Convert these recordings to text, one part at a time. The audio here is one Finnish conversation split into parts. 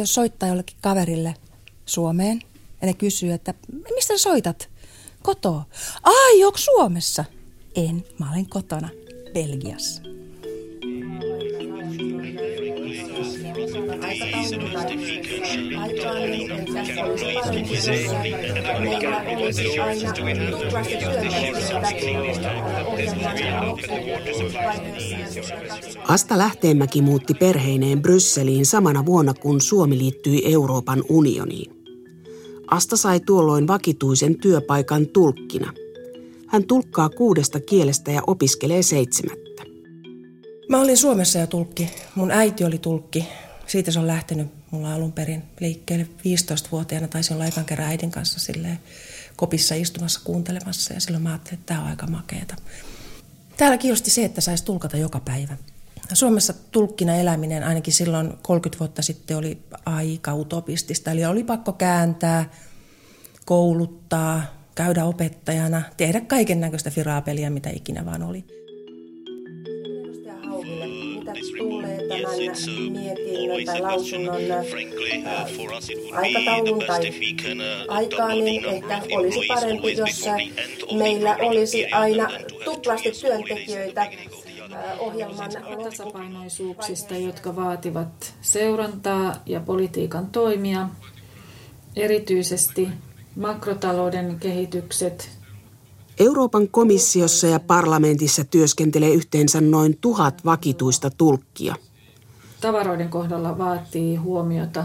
sitten jos soittaa jollekin kaverille Suomeen ja ne kysyy, että mistä soitat? Kotoa. Ai, onko Suomessa? En, mä olen kotona Belgiassa. Asta Lähteenmäki muutti perheineen Brysseliin samana vuonna, kun Suomi liittyi Euroopan unioniin. Asta sai tuolloin vakituisen työpaikan tulkkina. Hän tulkkaa kuudesta kielestä ja opiskelee seitsemättä. Mä olin Suomessa jo tulkki. Mun äiti oli tulkki. Siitä se on lähtenyt mulla alun perin liikkeelle 15-vuotiaana. Taisin olla ekan kerran äidin kanssa silleen kopissa istumassa kuuntelemassa ja silloin mä ajattelin, että tämä on aika makeeta. Täällä kiinnosti se, että saisi tulkata joka päivä. Suomessa tulkkina eläminen ainakin silloin 30 vuotta sitten oli aika utopistista. Eli oli pakko kääntää, kouluttaa, käydä opettajana, tehdä kaiken näköistä firaapelia, mitä ikinä vaan oli. mitä tulee tämän mietinnön tai lausunnon aikataulun tai aikaan, niin ehkä olisi parempi, jos meillä olisi aina tuplasti työntekijöitä ohjelman tasapainoisuuksista, jotka vaativat seurantaa ja politiikan toimia, erityisesti makrotalouden kehitykset. Euroopan komissiossa ja parlamentissa työskentelee yhteensä noin tuhat vakituista tulkkia. Tavaroiden kohdalla vaatii huomiota,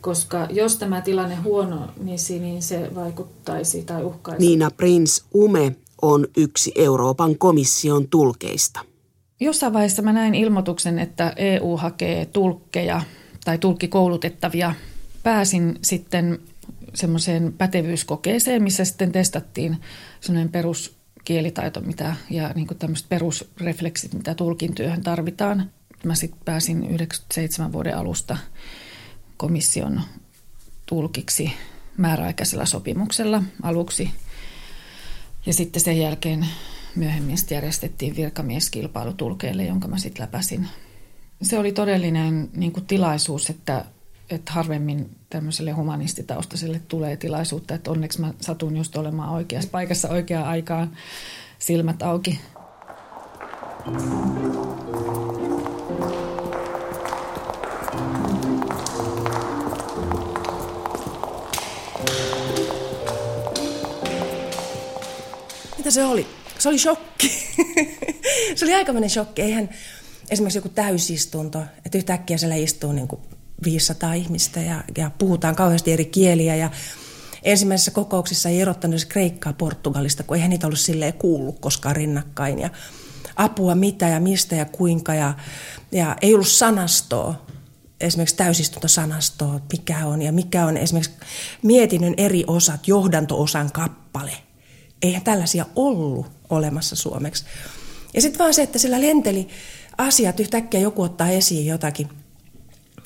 koska jos tämä tilanne huononisi, niin se vaikuttaisi tai uhkaisi. Niina Prince Ume on yksi Euroopan komission tulkeista. Jossain vaiheessa mä näin ilmoituksen, että EU hakee tulkkeja tai tulkkikoulutettavia. Pääsin sitten semmoiseen pätevyyskokeeseen, missä sitten testattiin semmoinen peruskielitaito mitä, ja niin tämmöiset perusrefleksit, mitä tulkin työhön tarvitaan. Mä sitten pääsin 97 vuoden alusta komission tulkiksi määräaikaisella sopimuksella aluksi. Ja sitten sen jälkeen myöhemmin järjestettiin virkamieskilpailu tulkeille, jonka mä sitten läpäsin. Se oli todellinen niin kuin tilaisuus, että, että harvemmin tämmöiselle humanistitaustaiselle tulee tilaisuutta, että onneksi mä satun just olemaan oikeassa paikassa oikeaan aikaan, silmät auki. Mitä se oli? se oli shokki. se oli aikamoinen shokki. Eihän esimerkiksi joku täysistunto, että yhtäkkiä siellä istuu niin kuin 500 ihmistä ja, ja puhutaan kauheasti eri kieliä ja ensimmäisessä kokouksessa ei erottanut Kreikkaa Portugalista, kun eihän niitä ollut silleen kuullut koskaan rinnakkain ja apua mitä ja mistä ja kuinka ja, ja ei ollut sanastoa, esimerkiksi täysistuntosanastoa, mikä on ja mikä on esimerkiksi mietinnön eri osat, johdanto-osan kappale. Eihän tällaisia ollut olemassa suomeksi. Ja sitten vaan se, että sillä lenteli asiat, yhtäkkiä joku ottaa esiin jotakin.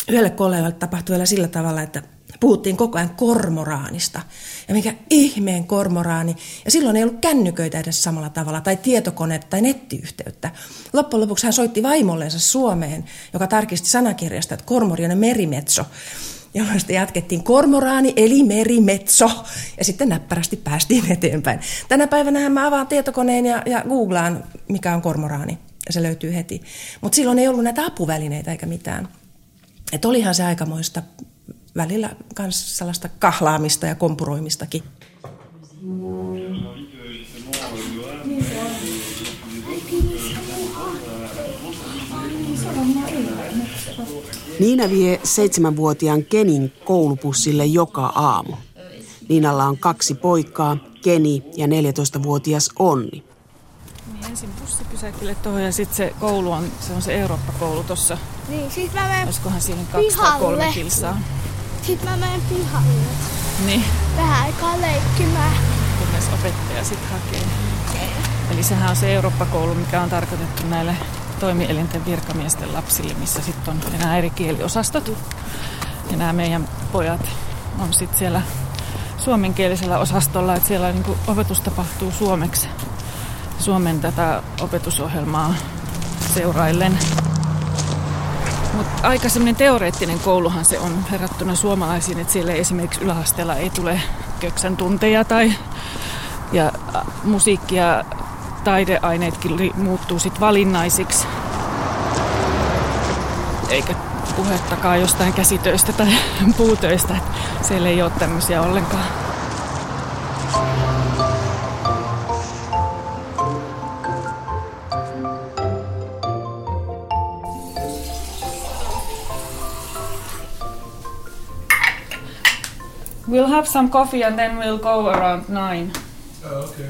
Yhdelle kollegalle tapahtui vielä sillä tavalla, että puhuttiin koko ajan kormoraanista. Ja mikä ihmeen kormoraani. Ja silloin ei ollut kännyköitä edes samalla tavalla, tai tietokoneita tai nettiyhteyttä. Loppujen lopuksi hän soitti vaimollensa Suomeen, joka tarkisti sanakirjasta, että kormori on merimetso jolloin sitten jatkettiin kormoraani eli merimetso ja sitten näppärästi päästiin eteenpäin. Tänä päivänä mä avaan tietokoneen ja, ja googlaan, mikä on kormoraani ja se löytyy heti. Mutta silloin ei ollut näitä apuvälineitä eikä mitään. Että olihan se aikamoista välillä myös sellaista kahlaamista ja kompuroimistakin. Niina vie seitsemänvuotiaan Kenin koulupussille joka aamu. Niinalla on kaksi poikaa, Keni ja 14-vuotias Onni. Niin ensin bussipysäkille tuohon ja sitten se koulu on, se on se Eurooppa-koulu tuossa. Niin, sit mä menen Olisikohan siihen kaksi tai kolme kilsaa. Sitten mä menen pihalle. Niin. Vähän aikaa leikkimään. Kunnes opettaja sitten hakee. Eli sehän on se Eurooppa-koulu, mikä on tarkoitettu näille toimielinten virkamiesten lapsille, missä sitten on nämä eri kieliosastot. Ja nämä meidän pojat on sitten siellä suomenkielisellä osastolla, että siellä niin opetus tapahtuu suomeksi. Suomen tätä opetusohjelmaa seuraillen. Mutta aika semmoinen teoreettinen kouluhan se on verrattuna suomalaisiin, että siellä esimerkiksi yläasteella ei tule köksän tunteja tai ja musiikki- ja taideaineetkin muuttuu sitten valinnaisiksi. Eikä puhettakaan jostain käsitöistä tai puutöistä. Siellä ei ole tämmöisiä ollenkaan. Have some coffee and then we'll go around nine. Oh, okay.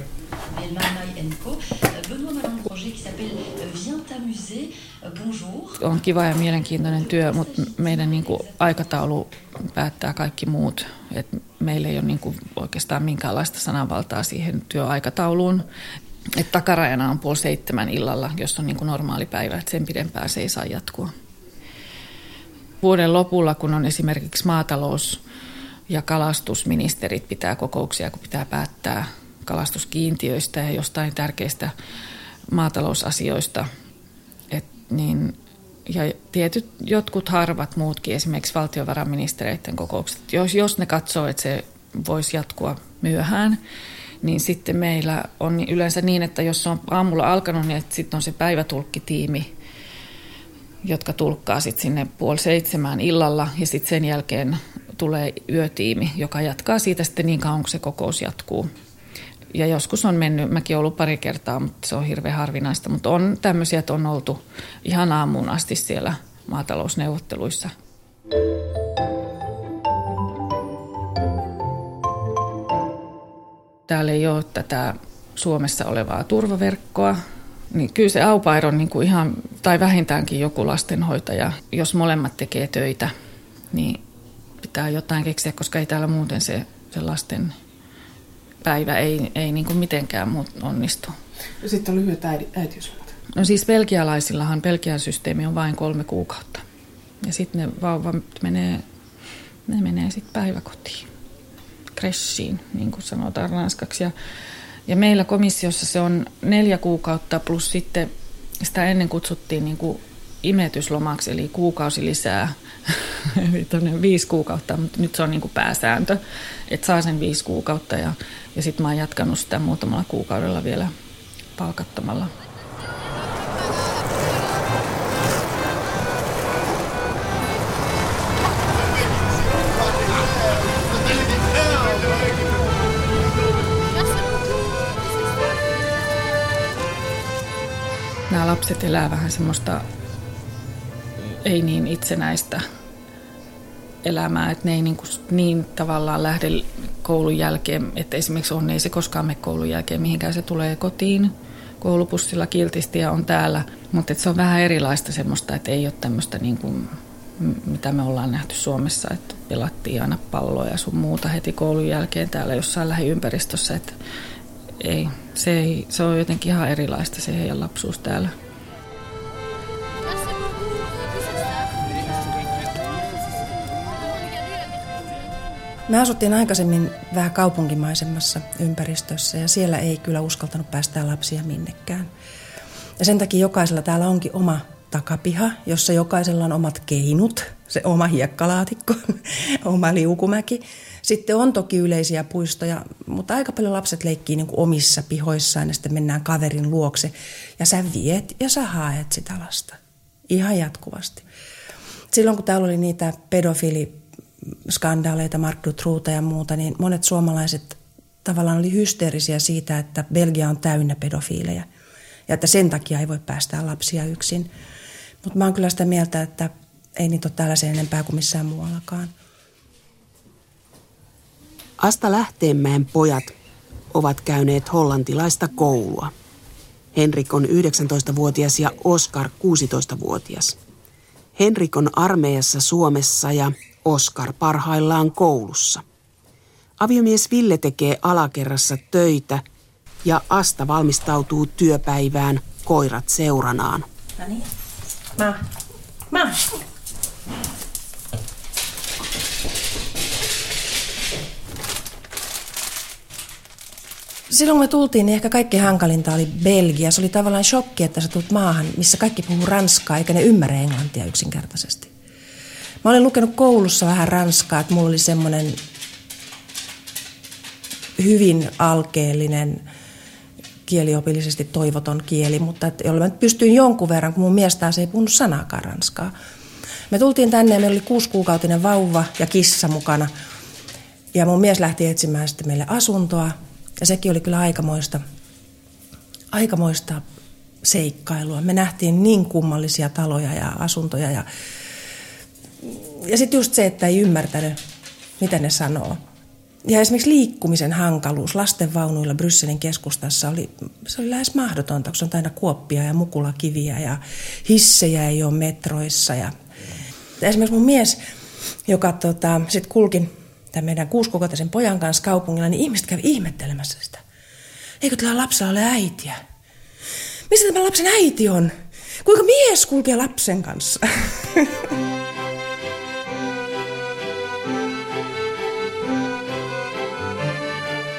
On kiva ja mielenkiintoinen työ, mutta meidän niin kuin, aikataulu päättää kaikki muut. Et meillä ei ole niin kuin, oikeastaan minkäänlaista sananvaltaa siihen työaikatauluun. Et takarajana on puoli seitsemän illalla, jos on niin kuin normaali päivä, että sen pidempään se ei saa jatkua. Vuoden lopulla, kun on esimerkiksi maatalous- ja kalastusministerit pitää kokouksia, kun pitää päättää kalastuskiintiöistä ja jostain tärkeistä maatalousasioista. Et niin, ja tietyt jotkut harvat muutkin, esimerkiksi valtiovarainministereiden kokoukset, jos, jos ne katsoo, että se voisi jatkua myöhään, niin sitten meillä on yleensä niin, että jos se on aamulla alkanut, niin sitten on se päivätulkkitiimi, jotka tulkkaa sitten sinne puoli seitsemään illalla ja sitten sen jälkeen tulee yötiimi, joka jatkaa siitä sitten niin kauan, kun se kokous jatkuu. Ja joskus on mennyt, mäkin olen ollut pari kertaa, mutta se on hirveän harvinaista. Mutta on tämmöisiä, että on oltu ihan aamuun asti siellä maatalousneuvotteluissa. Täällä ei ole tätä Suomessa olevaa turvaverkkoa, niin kyllä se aupair on niin kuin ihan, tai vähintäänkin joku lastenhoitaja. Jos molemmat tekee töitä, niin pitää jotain keksiä, koska ei täällä muuten se, se lasten päivä ei, ei niin kuin mitenkään muut onnistu. Ja sitten on lyhyet äitiyslomat. No siis belgialaisillahan Belgian systeemi on vain kolme kuukautta. Ja sitten ne vauva menee, ne menee sitten päiväkotiin, kressiin, niin kuin sanotaan ranskaksi. Ja, ja meillä komissiossa se on neljä kuukautta plus sitten sitä ennen kutsuttiin niin kuin imetyslomaksi, eli kuukausi lisää, eli viisi kuukautta, mutta nyt se on niin kuin pääsääntö, että saa sen viisi kuukautta ja, ja sitten mä oon jatkanut sitä muutamalla kuukaudella vielä palkattomalla. Nämä lapset elää vähän semmoista ei niin itsenäistä elämää, että ne ei niin, kuin niin tavallaan lähde koulun jälkeen, että esimerkiksi on ei se koskaan mene koulun jälkeen, mihinkään se tulee kotiin koulupussilla kiltisti ja on täällä, mutta se on vähän erilaista semmoista, että ei ole tämmöistä niin kuin, mitä me ollaan nähty Suomessa, että pelattiin aina palloa ja sun muuta heti koulun jälkeen täällä jossain lähiympäristössä, että ei, se, ei, se on jotenkin ihan erilaista se heidän lapsuus täällä. Me asuttiin aikaisemmin vähän kaupunkimaisemmassa ympäristössä ja siellä ei kyllä uskaltanut päästää lapsia minnekään. Ja sen takia jokaisella täällä onkin oma takapiha, jossa jokaisella on omat keinut, se oma hiekkalaatikko, oma liukumäki. Sitten on toki yleisiä puistoja, mutta aika paljon lapset leikkii niin kuin omissa pihoissaan ja sitten mennään kaverin luokse. Ja sä viet ja sä haet sitä lasta. Ihan jatkuvasti. Silloin kun täällä oli niitä pedofiili skandaaleita, Mark Dutruuta ja muuta, niin monet suomalaiset tavallaan oli hysteerisiä siitä, että Belgia on täynnä pedofiileja ja että sen takia ei voi päästää lapsia yksin. Mutta mä oon kyllä sitä mieltä, että ei niitä ole täällä sen enempää kuin missään muuallakaan. Asta Lähteenmäen pojat ovat käyneet hollantilaista koulua. Henrik on 19-vuotias ja Oskar 16-vuotias. Henrik on armeijassa Suomessa ja Oskar parhaillaan koulussa. Aviomies Ville tekee alakerrassa töitä ja Asta valmistautuu työpäivään koirat seuranaan. No niin. Mä. Mä. silloin kun me tultiin, niin ehkä kaikki hankalinta oli Belgia. Se oli tavallaan shokki, että sä tulet maahan, missä kaikki puhuu ranskaa, eikä ne ymmärrä englantia yksinkertaisesti. Mä olin lukenut koulussa vähän ranskaa, että mulla oli semmoinen hyvin alkeellinen kieliopillisesti toivoton kieli, mutta että jolla mä pystyin jonkun verran, kun mun mies taas ei puhunut sanaakaan ranskaa. Me tultiin tänne ja meillä oli kuusikuukautinen vauva ja kissa mukana. Ja mun mies lähti etsimään sitten meille asuntoa. Ja sekin oli kyllä aikamoista, aikamoista seikkailua. Me nähtiin niin kummallisia taloja ja asuntoja. Ja, ja sitten just se, että ei ymmärtänyt, mitä ne sanoo. Ja esimerkiksi liikkumisen hankaluus lastenvaunuilla Brysselin keskustassa oli, se oli lähes mahdotonta, koska on aina kuoppia ja mukulakiviä ja hissejä ei ole metroissa. Ja esimerkiksi mun mies, joka tota, sitten kulki tämän meidän kuusikuukautisen pojan kanssa kaupungilla, niin ihmiset kävi ihmettelemässä sitä. Eikö tällä lapsella ole äitiä? Missä tämä lapsen äiti on? Kuinka mies kulkee lapsen kanssa?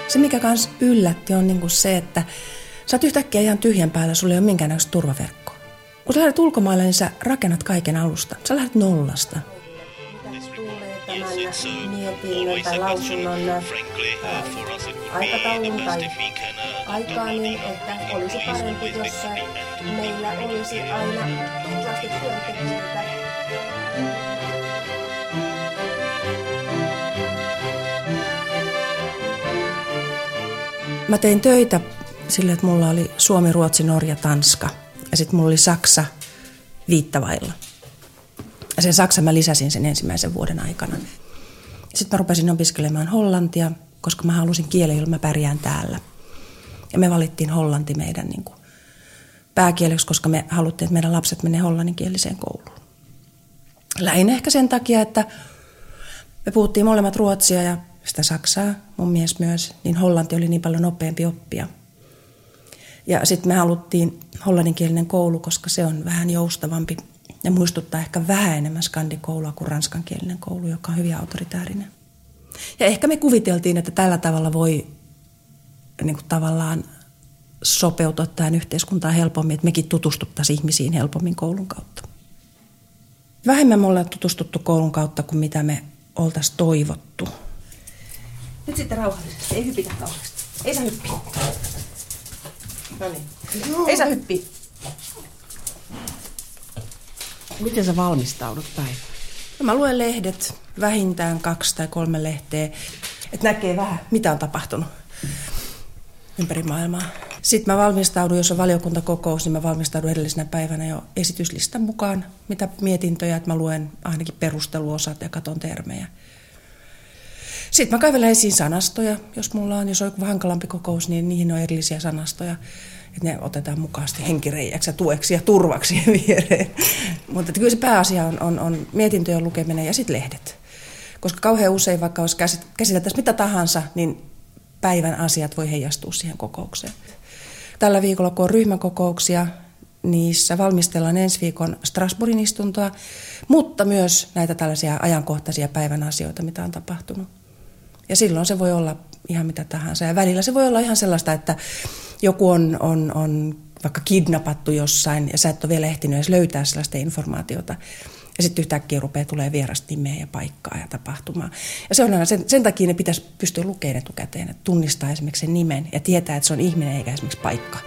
Se, mikä kans yllätti, on niinku se, että sä oot yhtäkkiä ihan tyhjän päällä, sulla ei ole minkäännäköistä turvaverkkoa. Kun sä lähdet ulkomaille, niin sä rakennat kaiken alusta. Sä lähdet nollasta. mietinnön tai lausunnon aikataulun tai niin, että olisi parempi, jos meillä olisi aina tuntuvasti työntekijöitä. Mä tein töitä sillä, että mulla oli Suomi, Ruotsi, Norja, Tanska. Ja sitten mulla oli Saksa viittavailla. Ja sen Saksa mä lisäsin sen ensimmäisen vuoden aikana. Sitten mä rupesin opiskelemaan hollantia, koska mä halusin kielen, jolla mä pärjään täällä. Ja me valittiin hollanti meidän niin kuin, pääkieleksi, koska me haluttiin, että meidän lapset menee hollanninkieliseen kouluun. Lähinnä ehkä sen takia, että me puhuttiin molemmat ruotsia ja sitä saksaa, mun mies myös, niin hollanti oli niin paljon nopeampi oppia. Ja sitten me haluttiin hollanninkielinen koulu, koska se on vähän joustavampi ja muistuttaa ehkä vähän enemmän skandikoulua kuin ranskankielinen koulu, joka on hyvin autoritäärinen. Ja ehkä me kuviteltiin, että tällä tavalla voi niin kuin tavallaan sopeutua tähän yhteiskuntaan helpommin, että mekin tutustuttaisiin ihmisiin helpommin koulun kautta. Vähemmän me ollaan tutustuttu koulun kautta kuin mitä me oltaisiin toivottu. Nyt sitten rauhallisesti. Ei hypitä kauheasti. Ei saa hyppiä. No niin. Ei saa hyppiä. Miten sä valmistaudut päivään? No mä luen lehdet, vähintään kaksi tai kolme lehteä, että näkee vähän, mitä on tapahtunut ympäri maailmaa. Sitten mä valmistaudun, jos on valiokuntakokous, niin mä valmistaudun edellisenä päivänä jo esityslistan mukaan, mitä mietintöjä, että mä luen ainakin perusteluosat ja katon termejä. Sitten mä kaivelen esiin sanastoja, jos mulla on, jos on joku hankalampi kokous, niin niihin on erillisiä sanastoja. Että ne otetaan mukaasti henkireijäksi ja tueksi ja turvaksi viereen. Mutta kyllä se pääasia on, on, on mietintöjen lukeminen ja sitten lehdet. Koska kauhean usein, vaikka olisi käsiteltäisiin mitä tahansa, niin päivän asiat voi heijastua siihen kokoukseen. Tällä viikolla, kun on ryhmäkokouksia, niissä valmistellaan ensi viikon Strasbourgin istuntoa, mutta myös näitä tällaisia ajankohtaisia päivän asioita, mitä on tapahtunut. Ja silloin se voi olla ihan mitä tahansa. Ja välillä se voi olla ihan sellaista, että joku on, on, on vaikka kidnappattu jossain ja sä et ole vielä ehtinyt edes löytää sellaista informaatiota. Ja sitten yhtäkkiä rupeaa tulee vierasta nimeä ja paikkaa ja tapahtumaa. Ja se on aina, sen, sen takia ne pitäisi pystyä lukemaan etukäteen, että tunnistaa esimerkiksi sen nimen ja tietää, että se on ihminen eikä esimerkiksi paikka.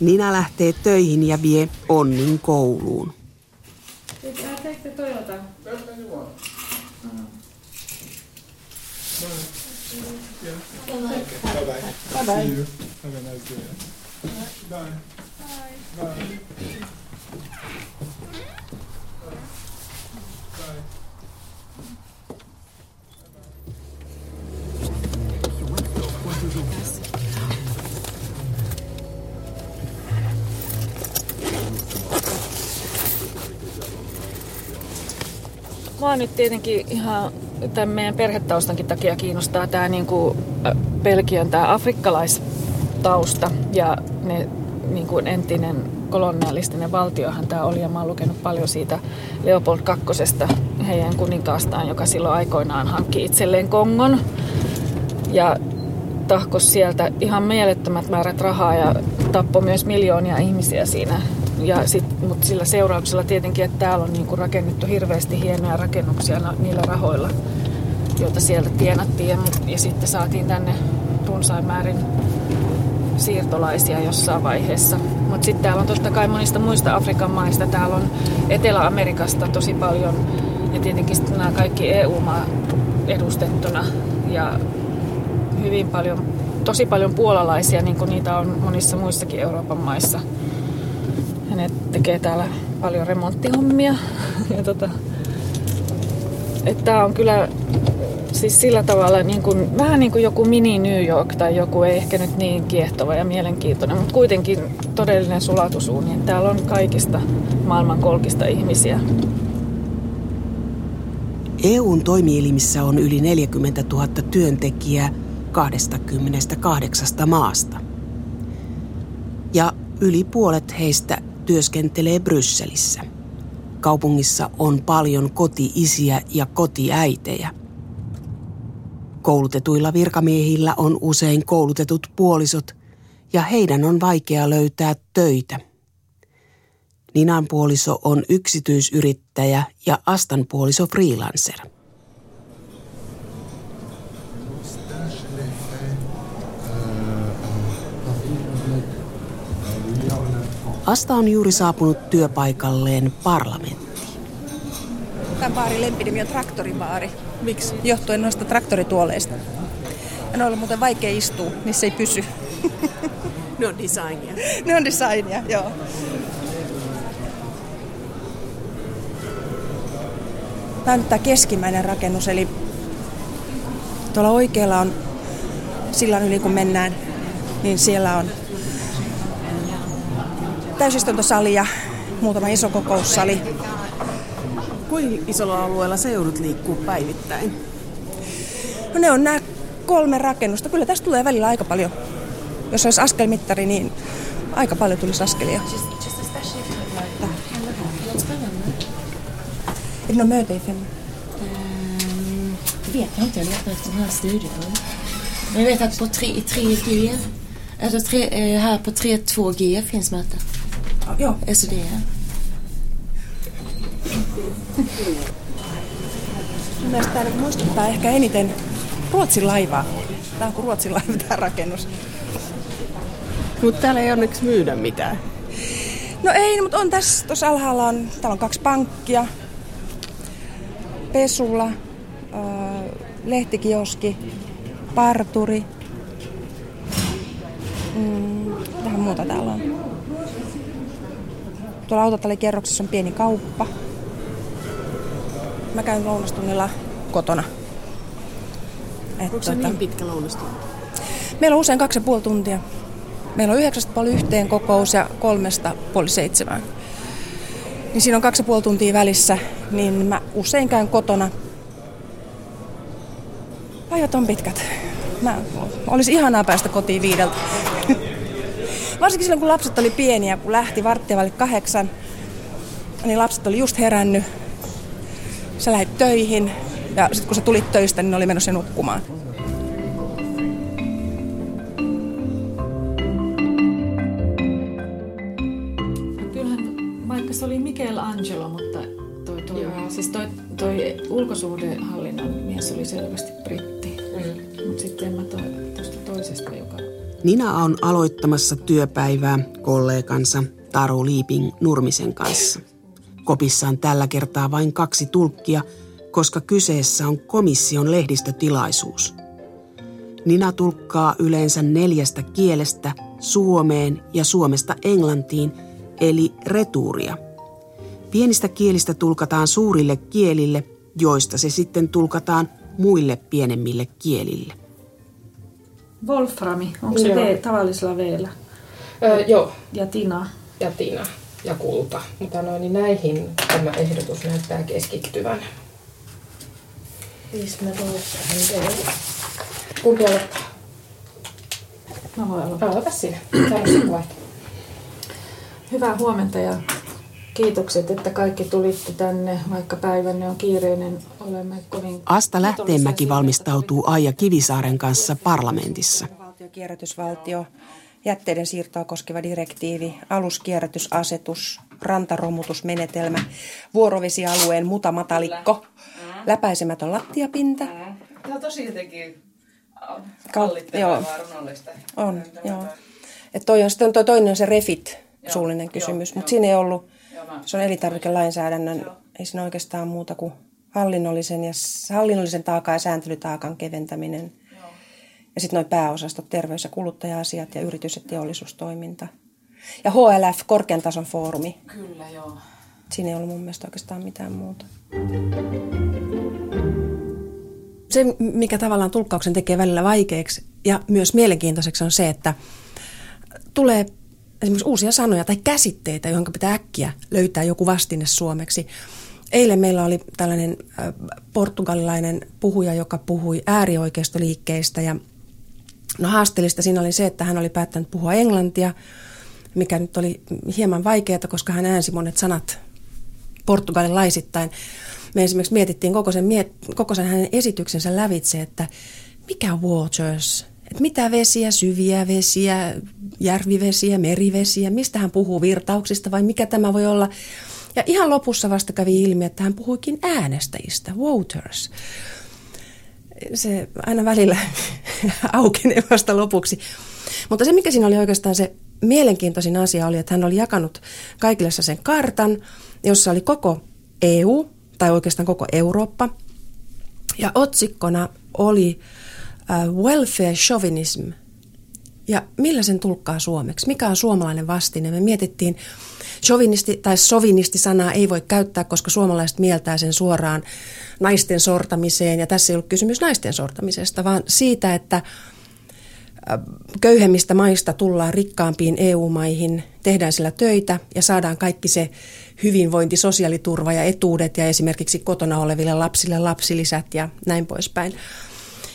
Nina lähtee töihin ja vie Onnin kouluun. Bye. Bye. Bye. Bye. Mua nyt tietenkin ihan tämän meidän perhetaustankin takia kiinnostaa tämä niin kuin Belgian tämä afrikkalaistausta ja ne niin kuin entinen kolonialistinen valtiohan tämä oli ja mä oon lukenut paljon siitä Leopold II, heidän kuninkaastaan, joka silloin aikoinaan hankki itselleen Kongon. Ja tahkos sieltä ihan mielettömät määrät rahaa ja tappoi myös miljoonia ihmisiä siinä ja sit, mutta sillä seurauksella tietenkin, että täällä on niinku rakennettu hirveästi hienoja rakennuksia niillä rahoilla, joita sieltä tienattiin. Ja, ja sitten saatiin tänne runsain määrin siirtolaisia jossain vaiheessa. Mutta sitten täällä on totta kai monista muista Afrikan maista. Täällä on Etelä-Amerikasta tosi paljon ja tietenkin sitten nämä kaikki EU-maa edustettuna ja hyvin paljon, tosi paljon puolalaisia, niin kuin niitä on monissa muissakin Euroopan maissa. Hänet tekee täällä paljon remonttihommia. ja tota, että tämä on kyllä siis sillä tavalla niin kuin, vähän niin kuin joku mini New York tai joku ei ehkä nyt niin kiehtova ja mielenkiintoinen, mutta kuitenkin todellinen sulatusuuni. Täällä on kaikista maailman kolkista ihmisiä. EUn toimielimissä on yli 40 000 työntekijää 28 maasta. Ja yli puolet heistä työskentelee Brysselissä. Kaupungissa on paljon koti-isiä ja kotiäitejä. Koulutetuilla virkamiehillä on usein koulutetut puolisot ja heidän on vaikea löytää töitä. Ninan puoliso on yksityisyrittäjä ja Astan puoliso freelancer. Asta on juuri saapunut työpaikalleen parlamenttiin. Tämä baari lempinimi on traktoribaari. Miksi? Johtuen noista traktorituoleista. Ja ne on muuten vaikea istua, niissä ei pysy. ne on designia. ne on designia, joo. Tämä on tämä keskimmäinen rakennus, eli tuolla oikealla on sillan yli kun mennään, niin siellä on täysistuntosali ja muutama iso kokoussali. Kuinka isolla alueella se joudut liikkuu päivittäin? No ne on nämä kolme rakennusta. Kyllä tästä tulee välillä aika paljon. Jos olisi askelmittari, niin aika paljon tulisi askelia. Är det någon möte i fem? Um, vet jag inte, jag letar efter den här studion. Men jag vet att på 3, 3G, alltså 3, eh, här på 3.2G finns möte. Joo. SD. Mielestäni tämä muistuttaa ehkä eniten Ruotsin laivaa. Tämä on kuin Ruotsin laiva tämä rakennus. Mutta täällä ei onneksi myydä mitään. No ei, mutta on tässä, tuossa alhaalla on, täällä on kaksi pankkia, pesula, äh, lehtikioski, parturi. Mm, tähän muuta täällä on. Tuolla autotallikerroksessa on pieni kauppa. Mä käyn lounastunnilla kotona. Et Onko se tota, niin pitkä lounastunti? Meillä on usein kaksi ja puoli tuntia. Meillä on yhdeksästä puoli yhteen kokous ja kolmesta puoli seitsemään. Niin siinä on kaksi ja puoli tuntia välissä, niin mä usein käyn kotona. Päivät on pitkät. Mä, olisi ihanaa päästä kotiin viideltä. Varsinkin silloin, kun lapset oli pieniä, kun lähti varttia vaille kahdeksan, niin lapset oli just herännyt. Sä lähdit töihin ja sitten kun sä tulit töistä, niin ne oli menossa nukkumaan. Kyllähän, vaikka se oli Michelangelo, mutta toi, toi, siis toi, toi ulkosuhdehallinnon mies oli selvästi britti. Nina on aloittamassa työpäivää kollegansa Taru Liiping Nurmisen kanssa. Kopissa on tällä kertaa vain kaksi tulkkia, koska kyseessä on komission lehdistötilaisuus. Nina tulkkaa yleensä neljästä kielestä suomeen ja suomesta englantiin, eli retuuria. Pienistä kielistä tulkataan suurille kielille, joista se sitten tulkataan muille pienemmille kielille. Wolframi, onko se v, tavallisella v Öö, joo. Ja Tina. Ja Tina ja kulta. Mutta noin, niin näihin tämä ehdotus näyttää keskittyvän. Siis mä tulen Kumpi aloittaa? Mä voin aloittaa. Aloita sinä. Hyvää huomenta ja kiitokset, että kaikki tulitte tänne, vaikka päivänne on kiireinen. Olemme kovin Asta Lähteenmäki valmistautuu Aija Kivisaaren kanssa parlamentissa. Valtio, kierrätysvaltio, jätteiden siirtoa koskeva direktiivi, aluskierrätysasetus, rantaromutusmenetelmä, vuorovesialueen mutamatalikko, läpäisemätön lattiapinta. Tämä on tosi jotenkin Kal- joo. On, joo. Et toi on, sitten toi toinen on se refit, suullinen kysymys, mutta siinä ei ollut, se on elintarvikelainsäädännön, ei siinä oikeastaan muuta kuin hallinnollisen, ja, hallinnollisen taakan ja sääntelytaakan keventäminen. Ja sitten noin pääosastot, terveys- ja kuluttaja-asiat ja yritys- ja teollisuustoiminta. Ja HLF, korkean tason foorumi. Kyllä, joo. Siinä ei ollut mun mielestä oikeastaan mitään muuta. Se, mikä tavallaan tulkkauksen tekee välillä vaikeaksi ja myös mielenkiintoiseksi on se, että tulee esimerkiksi uusia sanoja tai käsitteitä, johon pitää äkkiä löytää joku vastine suomeksi. Eilen meillä oli tällainen portugalilainen puhuja, joka puhui äärioikeistoliikkeistä ja no haasteellista siinä oli se, että hän oli päättänyt puhua englantia, mikä nyt oli hieman vaikeaa, koska hän äänsi monet sanat portugalilaisittain. Me esimerkiksi mietittiin koko sen, koko sen hänen esityksensä lävitse, että mikä waters, että mitä vesiä, syviä vesiä, järvivesiä, merivesiä, mistä hän puhuu virtauksista vai mikä tämä voi olla. Ja ihan lopussa vasta kävi ilmi, että hän puhuikin äänestäjistä, voters. Se aina välillä aukenee vasta lopuksi. Mutta se, mikä siinä oli oikeastaan se mielenkiintoisin asia, oli, että hän oli jakanut kaikille sen kartan, jossa oli koko EU, tai oikeastaan koko Eurooppa. Ja otsikkona oli welfare chauvinism. Ja millä sen tulkkaa suomeksi? Mikä on suomalainen vastine? Me mietittiin, chauvinisti tai sovinisti-sanaa ei voi käyttää, koska suomalaiset mieltää sen suoraan naisten sortamiseen. Ja tässä ei ollut kysymys naisten sortamisesta, vaan siitä, että köyhemmistä maista tullaan rikkaampiin EU-maihin, tehdään sillä töitä ja saadaan kaikki se hyvinvointi, sosiaaliturva ja etuudet ja esimerkiksi kotona oleville lapsille lapsilisät ja näin poispäin.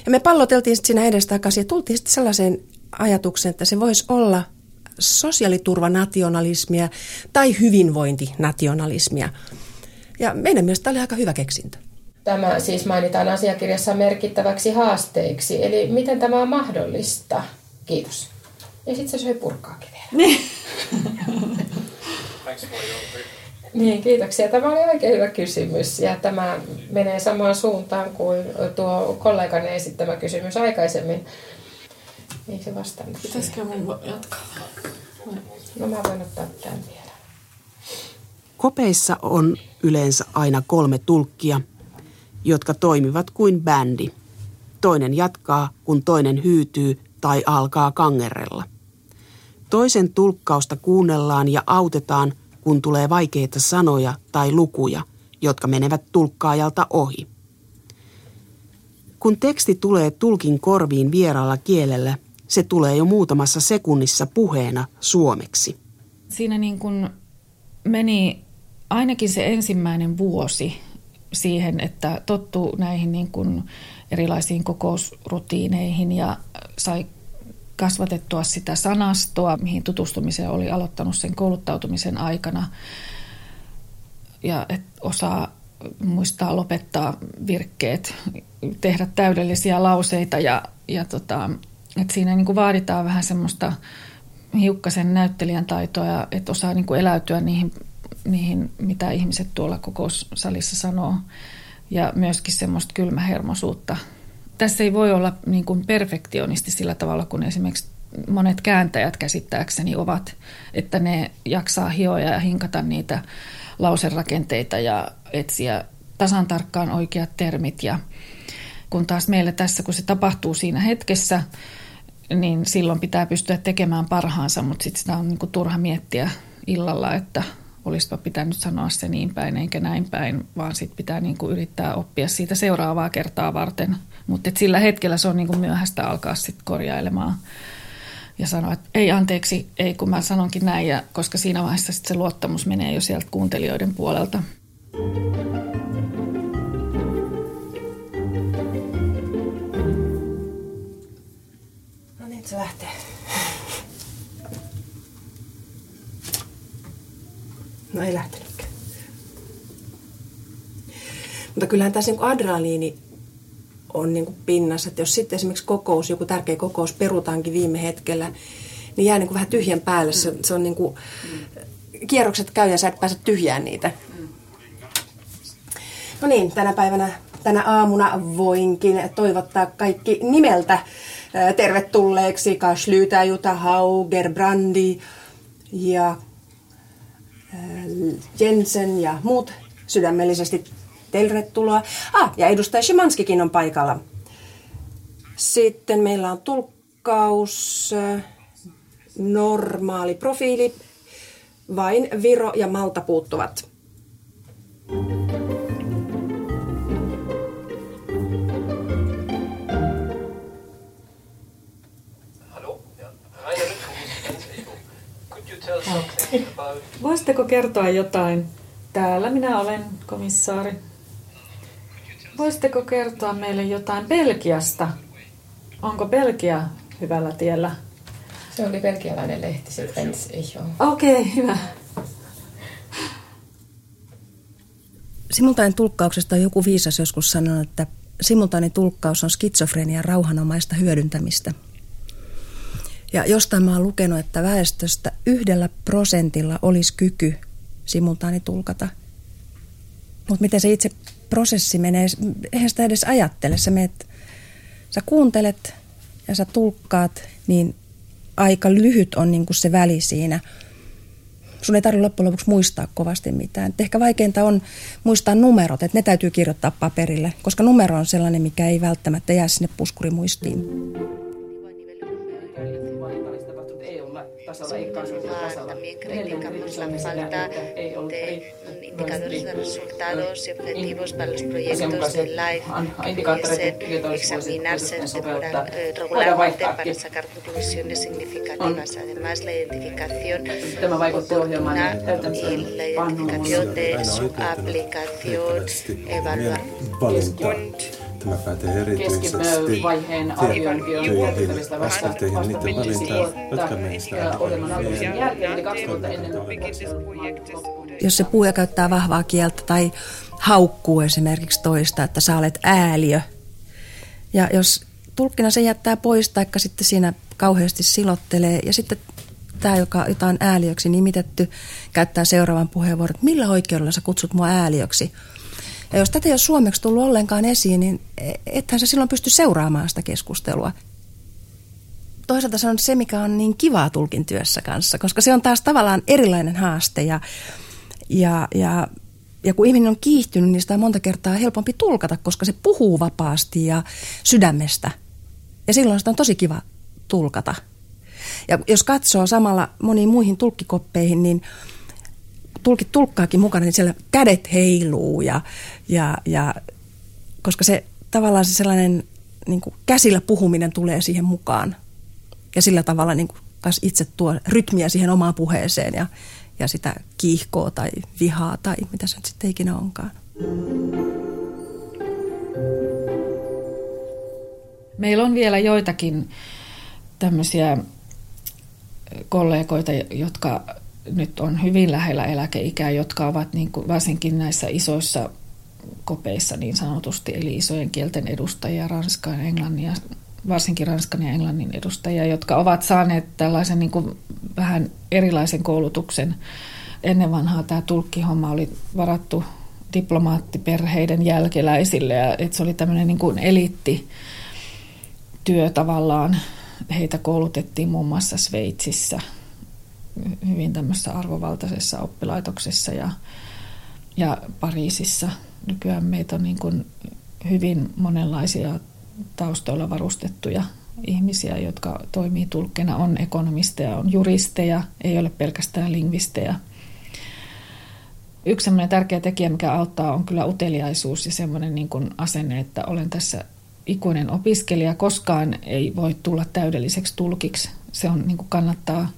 Ja me palloteltiin sitten siinä edestakaisin ja tultiin sitten sellaiseen ajatukseen, että se voisi olla sosiaaliturvanationalismia tai hyvinvointinationalismia. Ja meidän mielestä oli aika hyvä keksintö. Tämä siis mainitaan asiakirjassa merkittäväksi haasteiksi. Eli miten tämä on mahdollista? Kiitos. Ja sitten se söi purkkaakin vielä. Niin, kiitoksia. Tämä oli oikein hyvä kysymys ja tämä menee samaan suuntaan kuin tuo kollegan esittämä kysymys aikaisemmin. Ei se vastannut. Pitäisikö mun jatkaa? No mä voin ottaa tämän vielä. Kopeissa on yleensä aina kolme tulkkia, jotka toimivat kuin bändi. Toinen jatkaa, kun toinen hyytyy tai alkaa kangerrella. Toisen tulkkausta kuunnellaan ja autetaan, kun tulee vaikeita sanoja tai lukuja, jotka menevät tulkkaajalta ohi. Kun teksti tulee tulkin korviin vieraalla kielellä, se tulee jo muutamassa sekunnissa puheena suomeksi. Siinä niin kuin meni ainakin se ensimmäinen vuosi siihen, että tottuu näihin niin kuin erilaisiin kokousrutiineihin ja sai kasvatettua sitä sanastoa, mihin tutustumiseen oli aloittanut sen kouluttautumisen aikana. Ja et osaa muistaa lopettaa virkkeet, tehdä täydellisiä lauseita ja, ja tota, et siinä niin kuin vaaditaan vähän semmoista hiukkasen näyttelijän taitoa, että osaa niin kuin eläytyä niihin, niihin, mitä ihmiset tuolla kokoussalissa sanoo. Ja myöskin semmoista kylmähermosuutta. Tässä ei voi olla niin kuin perfektionisti sillä tavalla, kun esimerkiksi monet kääntäjät käsittääkseni ovat, että ne jaksaa hioja ja hinkata niitä lauserakenteita ja etsiä tasan tarkkaan oikeat termit. Ja kun taas meillä tässä, kun se tapahtuu siinä hetkessä, niin silloin pitää pystyä tekemään parhaansa, mutta sitten sitä on niin kuin turha miettiä illalla, että olisipa pitänyt sanoa se niin päin eikä näin päin, vaan sitten pitää niin kuin yrittää oppia siitä seuraavaa kertaa varten. Mutta sillä hetkellä se on niin kuin myöhäistä alkaa sit korjailemaan ja sanoa, että ei anteeksi, ei kun mä sanonkin näin, ja koska siinä vaiheessa sit se luottamus menee jo sieltä kuuntelijoiden puolelta. No niin, se lähtee. No ei lähtenytkään. Mutta kyllähän tässä niin adraliini on niin kuin pinnassa, että jos sitten esimerkiksi kokous, joku tärkeä kokous perutaankin viime hetkellä, niin jää niin kuin vähän tyhjän päälle. Se, se on niin kuin, kierrokset käy ja sä et pääse tyhjään niitä. No niin, tänä päivänä, tänä aamuna voinkin toivottaa kaikki nimeltä tervetulleeksi Kaslyytä, Jutta Hauger, Brandi ja Jensen ja muut sydämellisesti tervetuloa. Ah, ja edustaja Shimanskikin on paikalla. Sitten meillä on tulkkaus, normaali profiili, vain Viro ja Malta puuttuvat. Voisitteko kertoa jotain? Täällä minä olen, komissaari. Voisitteko kertoa meille jotain Belgiasta? Onko Belgia hyvällä tiellä? Se oli belgialainen lehti, se Pens Okei, okay, hyvä. Simultaanin tulkkauksesta on joku viisas joskus sanonut, että simultaani tulkkaus on skitsofrenian rauhanomaista hyödyntämistä. Ja jostain mä oon lukenut, että väestöstä yhdellä prosentilla olisi kyky simultaani tulkata. Mutta miten se itse prosessi menee, eihän sitä edes ajattele. Sä, meet, sä kuuntelet ja sä tulkkaat, niin aika lyhyt on niin kuin se väli siinä. Sun ei tarvitse loppujen lopuksi muistaa kovasti mitään. Et ehkä vaikeinta on muistaa numerot, että ne täytyy kirjoittaa paperille, koska numero on sellainen, mikä ei välttämättä jää sinne puskurimuistiin. También criticamos la falta de indicadores de resultados y objetivos para los proyectos de LIFE que pudiesen examinarse regularmente para sacar conclusiones significativas. Además, la identificación oportuna y la identificación de su aplicación, evaluación. Tämä pätee erityisesti vaiheen arviointiin askelteihin niiden valintaan, jotka meistä Jos se puhuja käyttää vahvaa kieltä tai haukkuu esimerkiksi toista, että sä olet ääliö. Ja jos tulkkina se jättää pois, taikka sitten siinä kauheasti silottelee, ja sitten tämä, joka, jota on ääliöksi nimitetty, käyttää seuraavan puheenvuoron, että millä oikeudella sä kutsut mua ääliöksi – ja jos tätä ei ole suomeksi tullut ollenkaan esiin, niin ethän se silloin pysty seuraamaan sitä keskustelua. Toisaalta se on se, mikä on niin kivaa tulkin työssä kanssa, koska se on taas tavallaan erilainen haaste ja, ja, ja ja kun ihminen on kiihtynyt, niin sitä on monta kertaa helpompi tulkata, koska se puhuu vapaasti ja sydämestä. Ja silloin sitä on tosi kiva tulkata. Ja jos katsoo samalla moniin muihin tulkkikoppeihin, niin tulkit tulkkaakin mukana, niin siellä kädet heiluu ja, ja, ja koska se tavallaan se sellainen niin kuin käsillä puhuminen tulee siihen mukaan. Ja sillä tavalla niin kuin taas itse tuo rytmiä siihen omaan puheeseen ja, ja sitä kiihkoa tai vihaa tai mitä se nyt sitten ikinä onkaan. Meillä on vielä joitakin tämmöisiä kollegoita, jotka nyt on hyvin lähellä eläkeikää, jotka ovat niin kuin varsinkin näissä isoissa kopeissa niin sanotusti, eli isojen kielten edustajia, Ranskan, Englannin ja varsinkin Ranskan ja Englannin edustajia, jotka ovat saaneet tällaisen niin kuin vähän erilaisen koulutuksen. Ennen vanhaa tämä tulkkihomma oli varattu diplomaattiperheiden jälkeläisille, ja että se oli tämmöinen niin kuin eliittityö tavallaan. Heitä koulutettiin muun muassa Sveitsissä – hyvin tämmöisessä arvovaltaisessa oppilaitoksessa ja, ja Pariisissa. Nykyään meitä on niin kuin hyvin monenlaisia taustoilla varustettuja ihmisiä, jotka toimii tulkkina. On ekonomisteja, on juristeja, ei ole pelkästään lingvistejä. Yksi tärkeä tekijä, mikä auttaa, on kyllä uteliaisuus ja semmoinen niin kuin asenne, että olen tässä ikuinen opiskelija. Koskaan ei voi tulla täydelliseksi tulkiksi. Se on, niin kuin kannattaa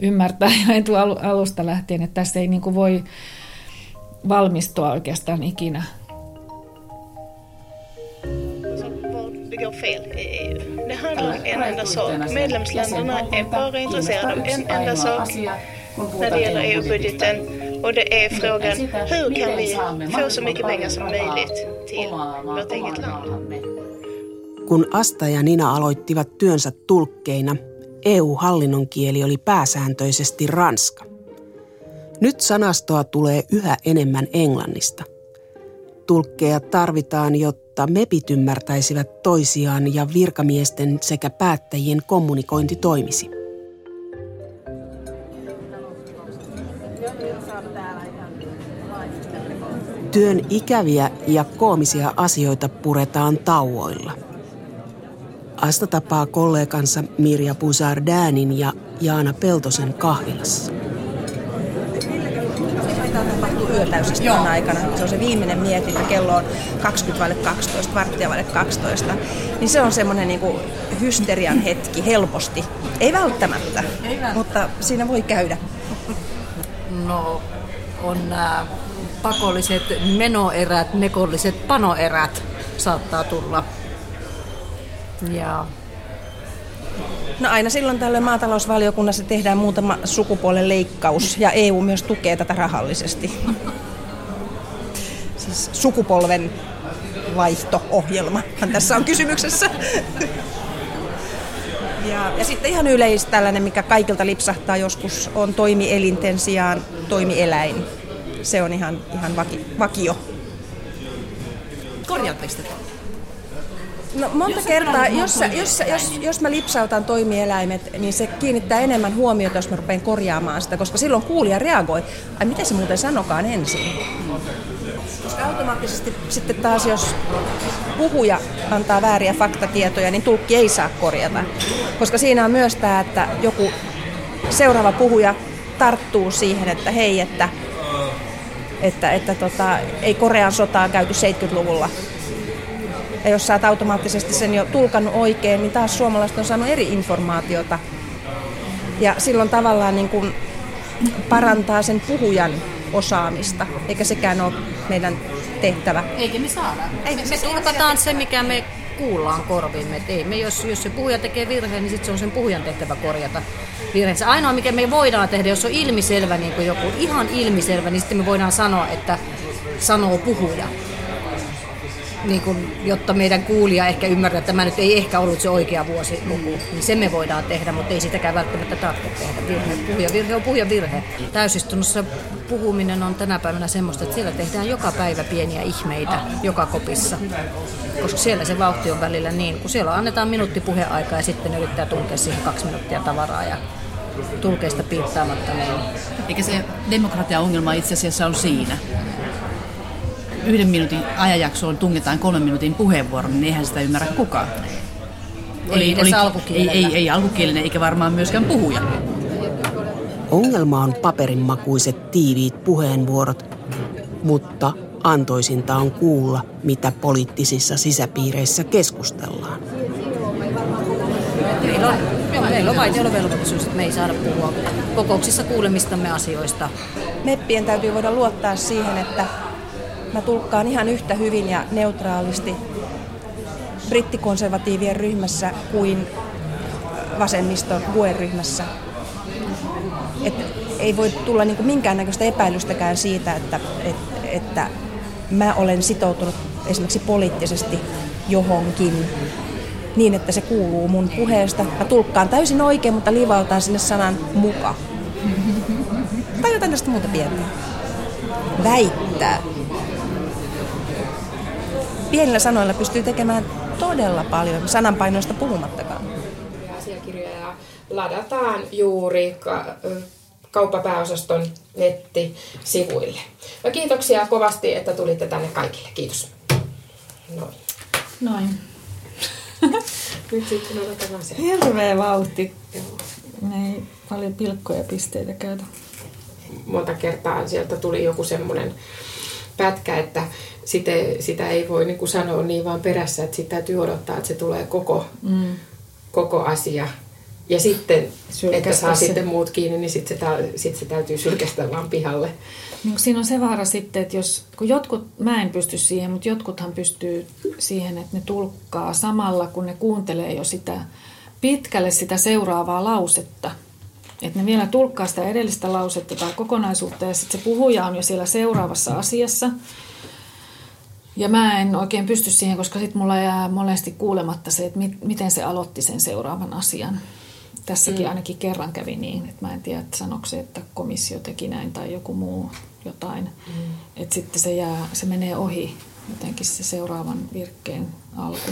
ymmärtää jo alusta lähtien, että tässä ei niin kuin voi valmistua oikeastaan ikinä. begår fel i EU. Det handlar om en enda sak. Medlemsländerna är bara intresserade av en enda sak när det gäller EU-budgeten Och det är frågan, hur kan vi få så mycket pengar som möjligt till vårt eget land? Kun Asta ja Nina aloittivat työnsä tulkkeina, EU-hallinnon kieli oli pääsääntöisesti ranska. Nyt sanastoa tulee yhä enemmän englannista. Tulkkeja tarvitaan, jotta mepit ymmärtäisivät toisiaan ja virkamiesten sekä päättäjien kommunikointi toimisi. Työn ikäviä ja koomisia asioita puretaan tauoilla. Asta tapaa kollegansa Mirja Pusardäänin ja Jaana Peltosen kahvilassa. tapahtuu yötäysistunnon aikana. Se on se viimeinen mietintä, kello on 20 12, varttia vaille 12. Niin se on semmoinen niin kuin hysterian hetki helposti. Ei välttämättä, Ei välttämättä, mutta siinä voi käydä. No, on nämä pakolliset menoerät, mekolliset panoerät saattaa tulla. Ja No aina silloin tällöin maatalousvaliokunnassa tehdään muutama sukupuolen leikkaus ja EU myös tukee tätä rahallisesti. Siis sukupolven vaihto-ohjelma tässä on kysymyksessä. Ja, ja sitten ihan yleistä tällainen, mikä kaikilta lipsahtaa joskus, on toimielinten sijaan toimieläin. Se on ihan, ihan vaki, vakio. Korjaatteko No monta jos kertaa, jos, jos, jos, jos mä lipsautan toimieläimet, niin se kiinnittää enemmän huomiota, jos mä rupean korjaamaan sitä, koska silloin kuulija reagoi, ai miten se muuten sanokaan ensin. Koska automaattisesti sitten taas, jos puhuja antaa vääriä faktatietoja, niin tulkki ei saa korjata. Koska siinä on myös tämä, että joku seuraava puhuja tarttuu siihen, että hei, että, että, että tota, ei Korean sotaa käyty 70-luvulla, ja jos sä oot automaattisesti sen jo tulkannut oikein, niin taas suomalaiset on saanut eri informaatiota. Ja silloin tavallaan niin kuin parantaa sen puhujan osaamista, eikä sekään ole meidän tehtävä. Eikä me saada. Ei, me, me tulkataan se, mikä me kuullaan korvimme. Et ei me, jos, jos se puhuja tekee virheen, niin sit se on sen puhujan tehtävä korjata virheensä. Ainoa, mikä me voidaan tehdä, jos on ilmiselvä, niin kuin joku ihan ilmiselvä, niin sitten me voidaan sanoa, että sanoo puhuja niin kuin, jotta meidän kuulija ehkä ymmärtää, että tämä nyt ei ehkä ollut se oikea vuosiluku, niin sen me voidaan tehdä, mutta ei sitäkään välttämättä tarvitse tehdä. Virhe, puhuja, virhe on puhuja virhe. Täysistunnossa puhuminen on tänä päivänä semmoista, että siellä tehdään joka päivä pieniä ihmeitä joka kopissa. Koska siellä se vauhti on välillä niin, kun siellä annetaan minuutti puheaikaa ja sitten yrittää tunkea siihen kaksi minuuttia tavaraa ja tulkeista piittaamatta. Niin... Eikä se demokratia-ongelma itse asiassa on siinä, yhden minuutin ajanjaksoon tungetaan kolmen minuutin puheenvuoro, niin eihän sitä ymmärrä kukaan. Oli, ei, oli, ei, ei, ei alkukielinen eikä varmaan myöskään puhuja. Ongelma on paperinmakuiset tiiviit puheenvuorot, mutta antoisinta on kuulla, mitä poliittisissa sisäpiireissä keskustellaan. Meillä on, meillä on vaitiolovelvollisuus, että me ei saada puhua kokouksissa kuulemistamme asioista. Meppien täytyy voida luottaa siihen, että Mä tulkkaan ihan yhtä hyvin ja neutraalisti brittikonservatiivien ryhmässä kuin vasemmiston GUE-ryhmässä. Et ei voi tulla niinku minkäännäköistä epäilystäkään siitä, että, et, että mä olen sitoutunut esimerkiksi poliittisesti johonkin niin, että se kuuluu mun puheesta. Mä tulkkaan täysin oikein, mutta livautan sinne sanan muka. Tai jotain tästä muuta pientä. Väittää pienillä sanoilla pystyy tekemään todella paljon, sananpainoista puhumattakaan. Asiakirjoja ladataan juuri ka- kauppapääosaston nettisivuille. Ja kiitoksia kovasti, että tulitte tänne kaikille. Kiitos. Noin. Noin. Nyt sitten otetaan se. Hirveä vauhti. Me ei paljon pilkkoja pisteitä käytä. Monta kertaa sieltä tuli joku semmoinen pätkä, että sitä, sitä ei voi niin kuin sanoa niin vaan perässä, että sitä täytyy odottaa, että se tulee koko, mm. koko asia. Ja sitten, että saa se. sitten muut kiinni, niin sitten se, sit se täytyy sylkästä vaan pihalle. Niin siinä on se vaara sitten, että jos, kun jotkut, mä en pysty siihen, mutta jotkuthan pystyy siihen, että ne tulkkaa samalla, kun ne kuuntelee jo sitä pitkälle sitä seuraavaa lausetta. Että ne vielä tulkkaa sitä edellistä lausetta tai kokonaisuutta ja sitten se puhuja on jo siellä seuraavassa asiassa. Ja mä en oikein pysty siihen, koska sitten mulla jää monesti kuulematta se, että miten se aloitti sen seuraavan asian. Tässäkin mm. ainakin kerran kävi niin, että mä en tiedä, että sanoiko se, että komissio teki näin tai joku muu jotain. Mm. Että sitten se, jää, se menee ohi jotenkin se seuraavan virkkeen alku.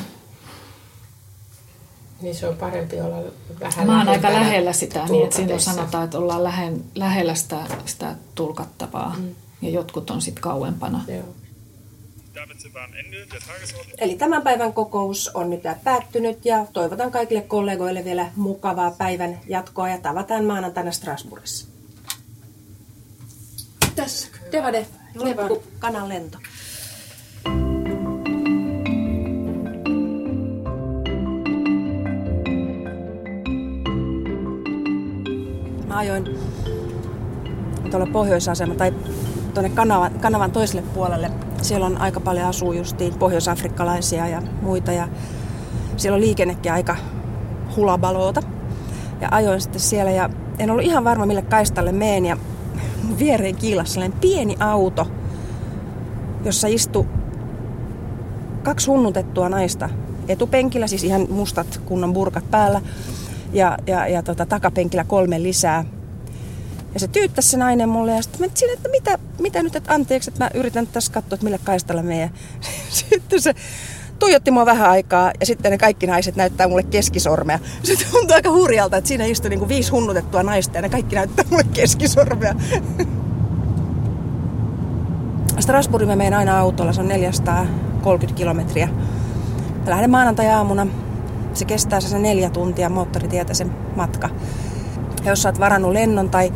Niin se on parempi olla vähän Mä oon aika lähellä sitä, niin että siinä sanotaan, että ollaan lähen, lähellä sitä, sitä tulkattavaa. Mm. Ja jotkut on sitten kauempana. Joo. Eli tämän päivän kokous on nyt päättynyt ja toivotan kaikille kollegoille vielä mukavaa päivän jatkoa ja tavataan maanantaina Strasbourgissa. Tässä. Devade. Kanan lento. Ajoin tuolla pohjoisasema tai tuonne kanavan, kanavan toiselle puolelle. Siellä on aika paljon asuu justiin pohjoisafrikkalaisia ja muita ja siellä on liikennekin aika hulabaloota. Ja ajoin sitten siellä ja en ollut ihan varma mille kaistalle meen ja viereen kiilasi sellainen pieni auto, jossa istui kaksi hunnutettua naista etupenkillä, siis ihan mustat kunnon burkat päällä ja, ja, ja tota, takapenkillä kolme lisää. Ja se tyyttäisi se nainen mulle ja sitten mä että mitä, mitä nyt, että anteeksi, että mä yritän tässä katsoa, että mille kaistalla meidän. Sitten se tuijotti mua vähän aikaa ja sitten ne kaikki naiset näyttää mulle keskisormea. Se tuntuu aika hurjalta, että siinä istui niin kuin viisi hunnutettua naista ja ne kaikki näyttää mulle keskisormea. Strasbourgin mä menen aina autolla, se on 430 kilometriä. Mä lähden maanantai-aamuna. Se kestää se neljä tuntia moottoritietä sen matka. Ja jos sä oot varannut lennon tai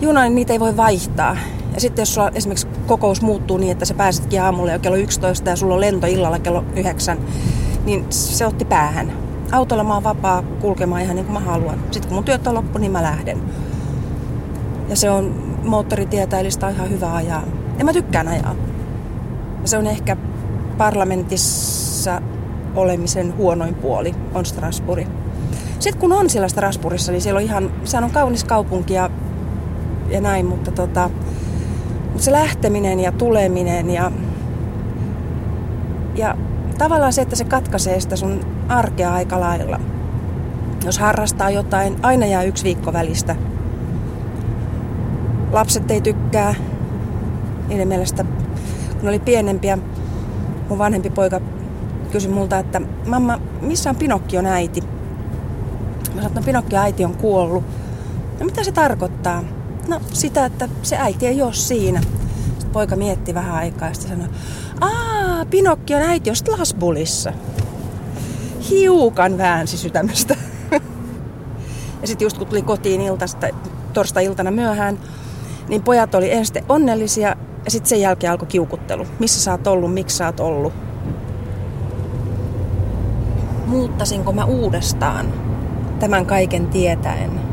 junan, niin niitä ei voi vaihtaa. Ja sitten jos sulla esimerkiksi kokous muuttuu niin, että sä pääsetkin aamulla jo kello 11 ja sulla on lento illalla kello 9, niin se otti päähän. Autolla mä oon vapaa kulkemaan ihan niin kuin mä haluan. Sitten kun mun työt on loppu, niin mä lähden. Ja se on moottoritietä, eli sitä on ihan hyvä ajaa. Ja mä tykkään ajaa. Ja se on ehkä parlamentissa olemisen huonoin puoli, on Strasbourg. Sitten kun on siellä Strasbourgissa, niin siellä on ihan, sehän on kaunis kaupunki ja, ja näin, mutta tota, se lähteminen ja tuleminen ja, ja tavallaan se, että se katkaisee sitä sun arkea aika lailla. Jos harrastaa jotain, aina jää yksi viikko välistä. Lapset ei tykkää. Niiden mielestä, kun oli pienempiä, mun vanhempi poika kysyi multa, että mamma, missä on Pinokkion äiti? Mä sanoin, että no, Pinokkion äiti on kuollut. No mitä se tarkoittaa? No sitä, että se äiti ei ole siinä. Sitten poika mietti vähän aikaa ja sanoi, aa, Pinokkion äiti on Strasbourgissa. Hiukan väänsi sydämestä. ja sitten just kun tuli kotiin iltasta, torstai-iltana myöhään, niin pojat oli ensin onnellisia ja sitten sen jälkeen alkoi kiukuttelu. Missä sä oot ollut, miksi sä oot ollut. Muuttasinko mä uudestaan tämän kaiken tietäen?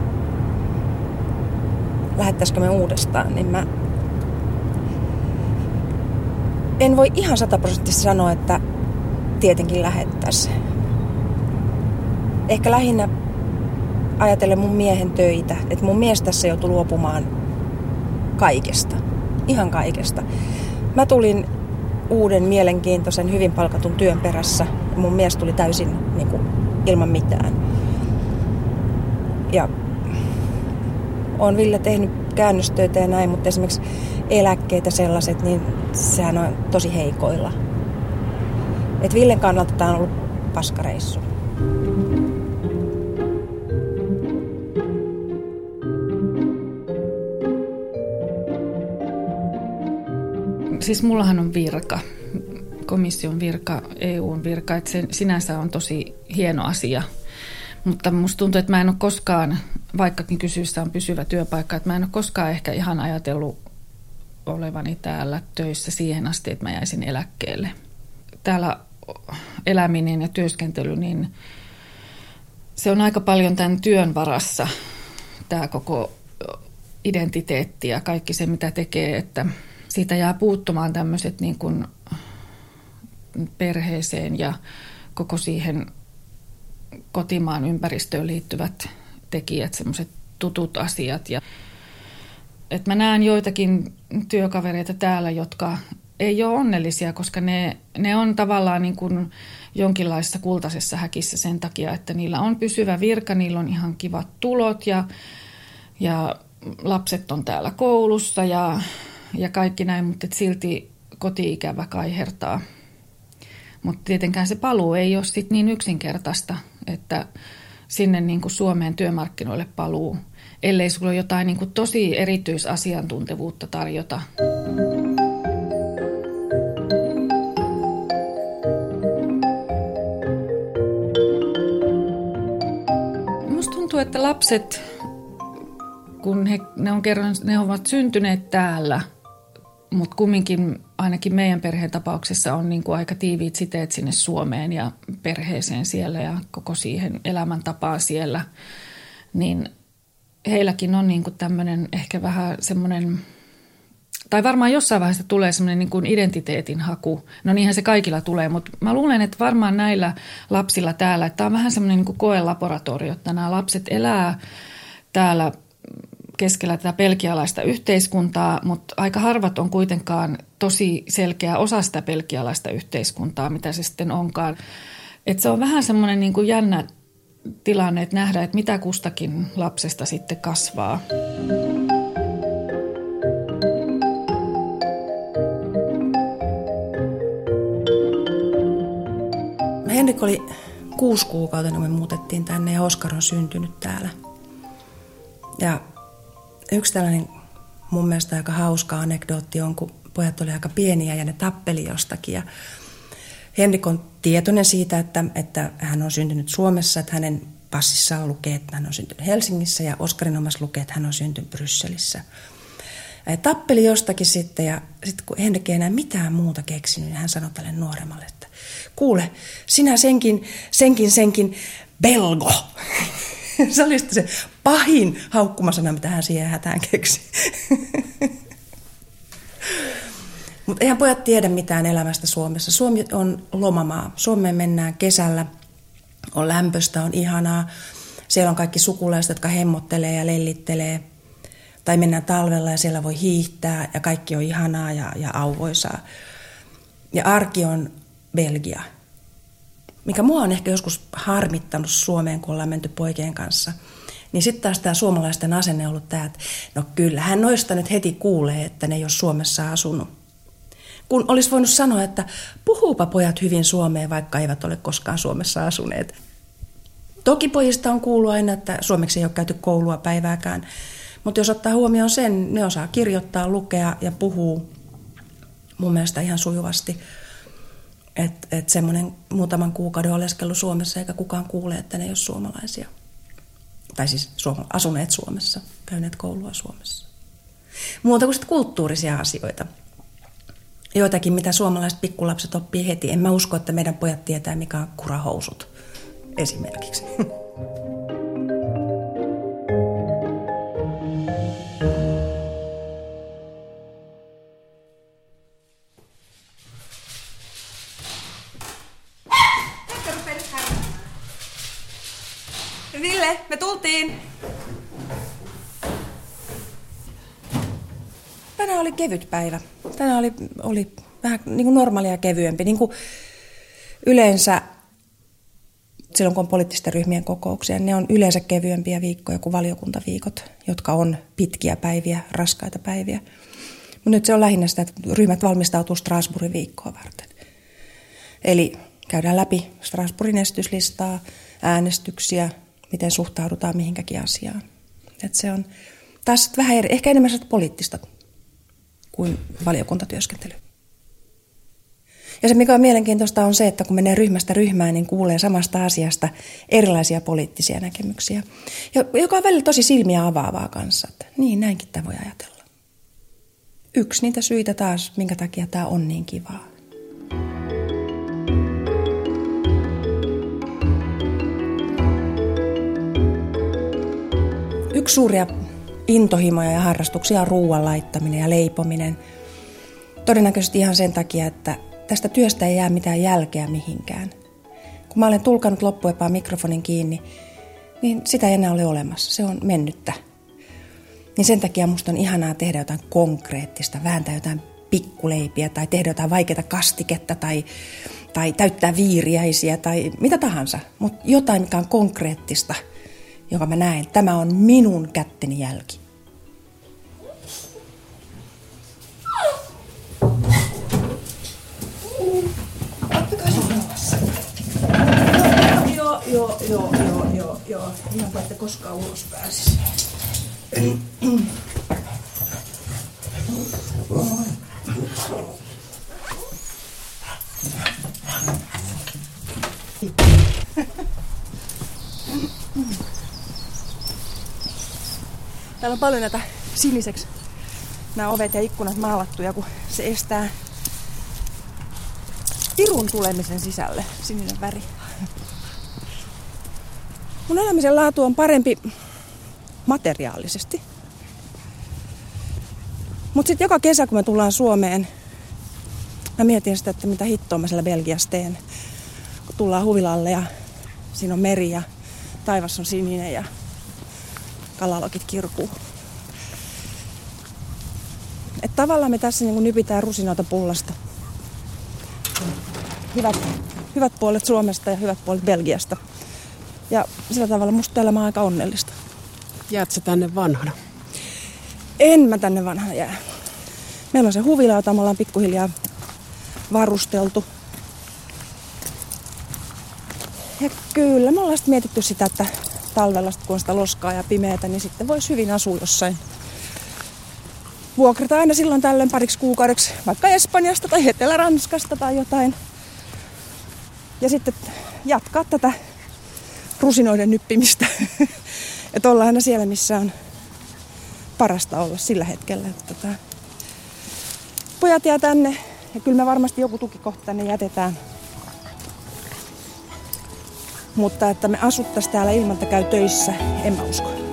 lähettäisikö me uudestaan, niin mä en voi ihan sataprosenttisesti sanoa, että tietenkin lähettäisi. Ehkä lähinnä ajatellen mun miehen töitä, että mun mies tässä joutui luopumaan kaikesta. Ihan kaikesta. Mä tulin uuden mielenkiintoisen, hyvin palkatun työn perässä ja mun mies tuli täysin niin kuin, ilman mitään. Ja on Ville tehnyt käännöstöitä ja näin, mutta esimerkiksi eläkkeitä sellaiset, niin sehän on tosi heikoilla. Et Villen kannalta tämä on ollut paskareissu. Siis mullahan on virka, komission virka, EUn virka, että se sinänsä on tosi hieno asia. Mutta musta tuntuu, että mä en ole koskaan vaikkakin kysyessä on pysyvä työpaikka, että mä en ole koskaan ehkä ihan ajatellut olevani täällä töissä siihen asti, että mä jäisin eläkkeelle. Täällä eläminen ja työskentely, niin se on aika paljon tämän työn varassa, tämä koko identiteetti ja kaikki se, mitä tekee, että siitä jää puuttumaan tämmöiset niin kuin perheeseen ja koko siihen kotimaan ympäristöön liittyvät tekijät, semmoiset tutut asiat. Ja, et mä näen joitakin työkavereita täällä, jotka ei ole onnellisia, koska ne, ne on tavallaan niin kuin jonkinlaisessa kultaisessa häkissä sen takia, että niillä on pysyvä virka, niillä on ihan kivat tulot ja, ja lapset on täällä koulussa ja, ja kaikki näin, mutta silti koti-ikävä kaihertaa. Mutta tietenkään se paluu ei ole sit niin yksinkertaista, että sinne niin kuin Suomeen työmarkkinoille paluu, ellei sulla ole jotain niin kuin tosi erityisasiantuntevuutta tarjota. Musta tuntuu, että lapset, kun he, ne, on kerran, ne ovat syntyneet täällä – mutta kumminkin ainakin meidän perheen tapauksessa on niin kuin aika tiiviit siteet sinne Suomeen ja perheeseen siellä ja koko siihen elämäntapaan siellä. Niin heilläkin on niin kuin tämmöinen ehkä vähän semmoinen, tai varmaan jossain vaiheessa tulee semmoinen niin kuin identiteetin haku. No niinhän se kaikilla tulee, mutta mä luulen, että varmaan näillä lapsilla täällä, että tämä on vähän semmoinen niin kuin koelaboratorio, että nämä lapset elää täällä keskellä tätä pelkialaista yhteiskuntaa, mutta aika harvat on kuitenkaan tosi selkeä osa sitä pelkialaista yhteiskuntaa, mitä se sitten onkaan. Et se on vähän semmoinen niin jännä tilanne, että nähdä, että mitä kustakin lapsesta sitten kasvaa. Henrik oli kuusi kuukautta, kun me muutettiin tänne ja Oskar on syntynyt täällä. Yksi tällainen mun mielestä aika hauska anekdootti on, kun pojat oli aika pieniä ja ne tappeli jostakin. Ja Henrik on tietoinen siitä, että, että hän on syntynyt Suomessa, että hänen passissaan lukee, että hän on syntynyt Helsingissä ja Oskarin omassa lukee, että hän on syntynyt Brysselissä. Ja tappeli jostakin sitten ja sitten kun Henrik ei enää mitään muuta keksinyt, niin hän sanoi tälle nuoremmalle, että kuule, sinä senkin, senkin, senkin belgo. se oli se pahin haukkumasana, mitä hän siihen hätään keksi. Mutta eihän pojat tiedä mitään elämästä Suomessa. Suomi on lomamaa. Suomeen mennään kesällä, on lämpöstä, on ihanaa. Siellä on kaikki sukulaiset, jotka hemmottelee ja lellittelee. Tai mennään talvella ja siellä voi hiihtää ja kaikki on ihanaa ja, ja auvoisaa. Ja arki on Belgia – mikä mua on ehkä joskus harmittanut Suomeen, kun ollaan menty poikien kanssa, niin sitten taas tämä suomalaisten asenne on ollut tämä, että no kyllähän noista nyt heti kuulee, että ne ei ole Suomessa asunut. Kun olisi voinut sanoa, että puhuupa pojat hyvin Suomeen, vaikka eivät ole koskaan Suomessa asuneet. Toki pojista on kuullut aina, että suomeksi ei ole käyty koulua päivääkään. Mutta jos ottaa huomioon sen, ne osaa kirjoittaa, lukea ja puhuu mun mielestä ihan sujuvasti. Että et semmoinen muutaman kuukauden oleskelu Suomessa eikä kukaan kuule, että ne ei ole suomalaisia. Tai siis suoma, asuneet Suomessa, käyneet koulua Suomessa. Muuta kuin sitten kulttuurisia asioita. Joitakin, mitä suomalaiset pikkulapset oppii heti. En mä usko, että meidän pojat tietää, mikä on kurahousut esimerkiksi. Ville, me tultiin. Tänään oli kevyt päivä. Tänään oli, oli vähän niin kuin normaalia kevyempi. Niin kuin yleensä silloin kun on poliittisten ryhmien kokouksia, ne on yleensä kevyempiä viikkoja kuin valiokuntaviikot, jotka on pitkiä päiviä, raskaita päiviä. Mutta nyt se on lähinnä sitä, että ryhmät valmistautuu Strasbourgin viikkoa varten. Eli käydään läpi Strasbourgin esityslistaa, äänestyksiä, miten suhtaudutaan mihinkäkin asiaan. Et se on taas vähän eri, ehkä enemmän poliittista kuin valiokuntatyöskentely. Ja se, mikä on mielenkiintoista, on se, että kun menee ryhmästä ryhmään, niin kuulee samasta asiasta erilaisia poliittisia näkemyksiä, joka on välillä tosi silmiä avaavaa kanssa. Että niin, näinkin tämä voi ajatella. Yksi niitä syitä taas, minkä takia tämä on niin kivaa. Suuria intohimoja ja harrastuksia on ruoan laittaminen ja leipominen. Todennäköisesti ihan sen takia, että tästä työstä ei jää mitään jälkeä mihinkään. Kun mä olen tulkanut loppuepää mikrofonin kiinni, niin sitä ei enää ole olemassa. Se on mennyttä. Niin sen takia musta on ihanaa tehdä jotain konkreettista, vääntää jotain pikkuleipiä tai tehdä jotain vaikeaa kastiketta tai, tai täyttää viiriäisiä tai mitä tahansa. Mutta jotain, mikä on konkreettista, jonka mä näen. Tämä on minun kätteni jälki. Joo, joo, joo, joo, joo, joo. Ihan kuin ette koskaan ulos pääsisi. Täällä on paljon näitä siniseksi nämä ovet ja ikkunat maalattuja, kun se estää pirun tulemisen sisälle, sininen väri. Mun elämisen laatu on parempi materiaalisesti. Mutta sitten joka kesä, kun me tullaan Suomeen, mä mietin sitä, että mitä hittoa mä siellä Belgiassa teen. Kun tullaan huvilalle ja siinä on meri ja taivas on sininen ja kalalokit kirkuu. Et tavallaan me tässä niin nypitään rusinoita pullasta. Hyvät, hyvät puolet Suomesta ja hyvät puolet Belgiasta. Ja sillä tavalla musta elämä on aika onnellista. Jäät sä tänne vanhana? En mä tänne vanhana jää. Meillä on se huvila, jota me ollaan pikkuhiljaa varusteltu. Ja kyllä, me ollaan mietitty sitä, että talvella, kun on sitä loskaa ja pimeätä, niin sitten voisi hyvin asua jossain. Vuokrata aina silloin tällöin pariksi kuukaudeksi, vaikka Espanjasta tai Etelä-Ranskasta tai jotain. Ja sitten jatkaa tätä rusinoiden nyppimistä. että ollaan aina siellä, missä on parasta olla sillä hetkellä. Että tota, pojat jää tänne ja kyllä me varmasti joku tukikohta tänne jätetään. Mutta että me asuttaisiin täällä ilman, että käy töissä, en mä usko.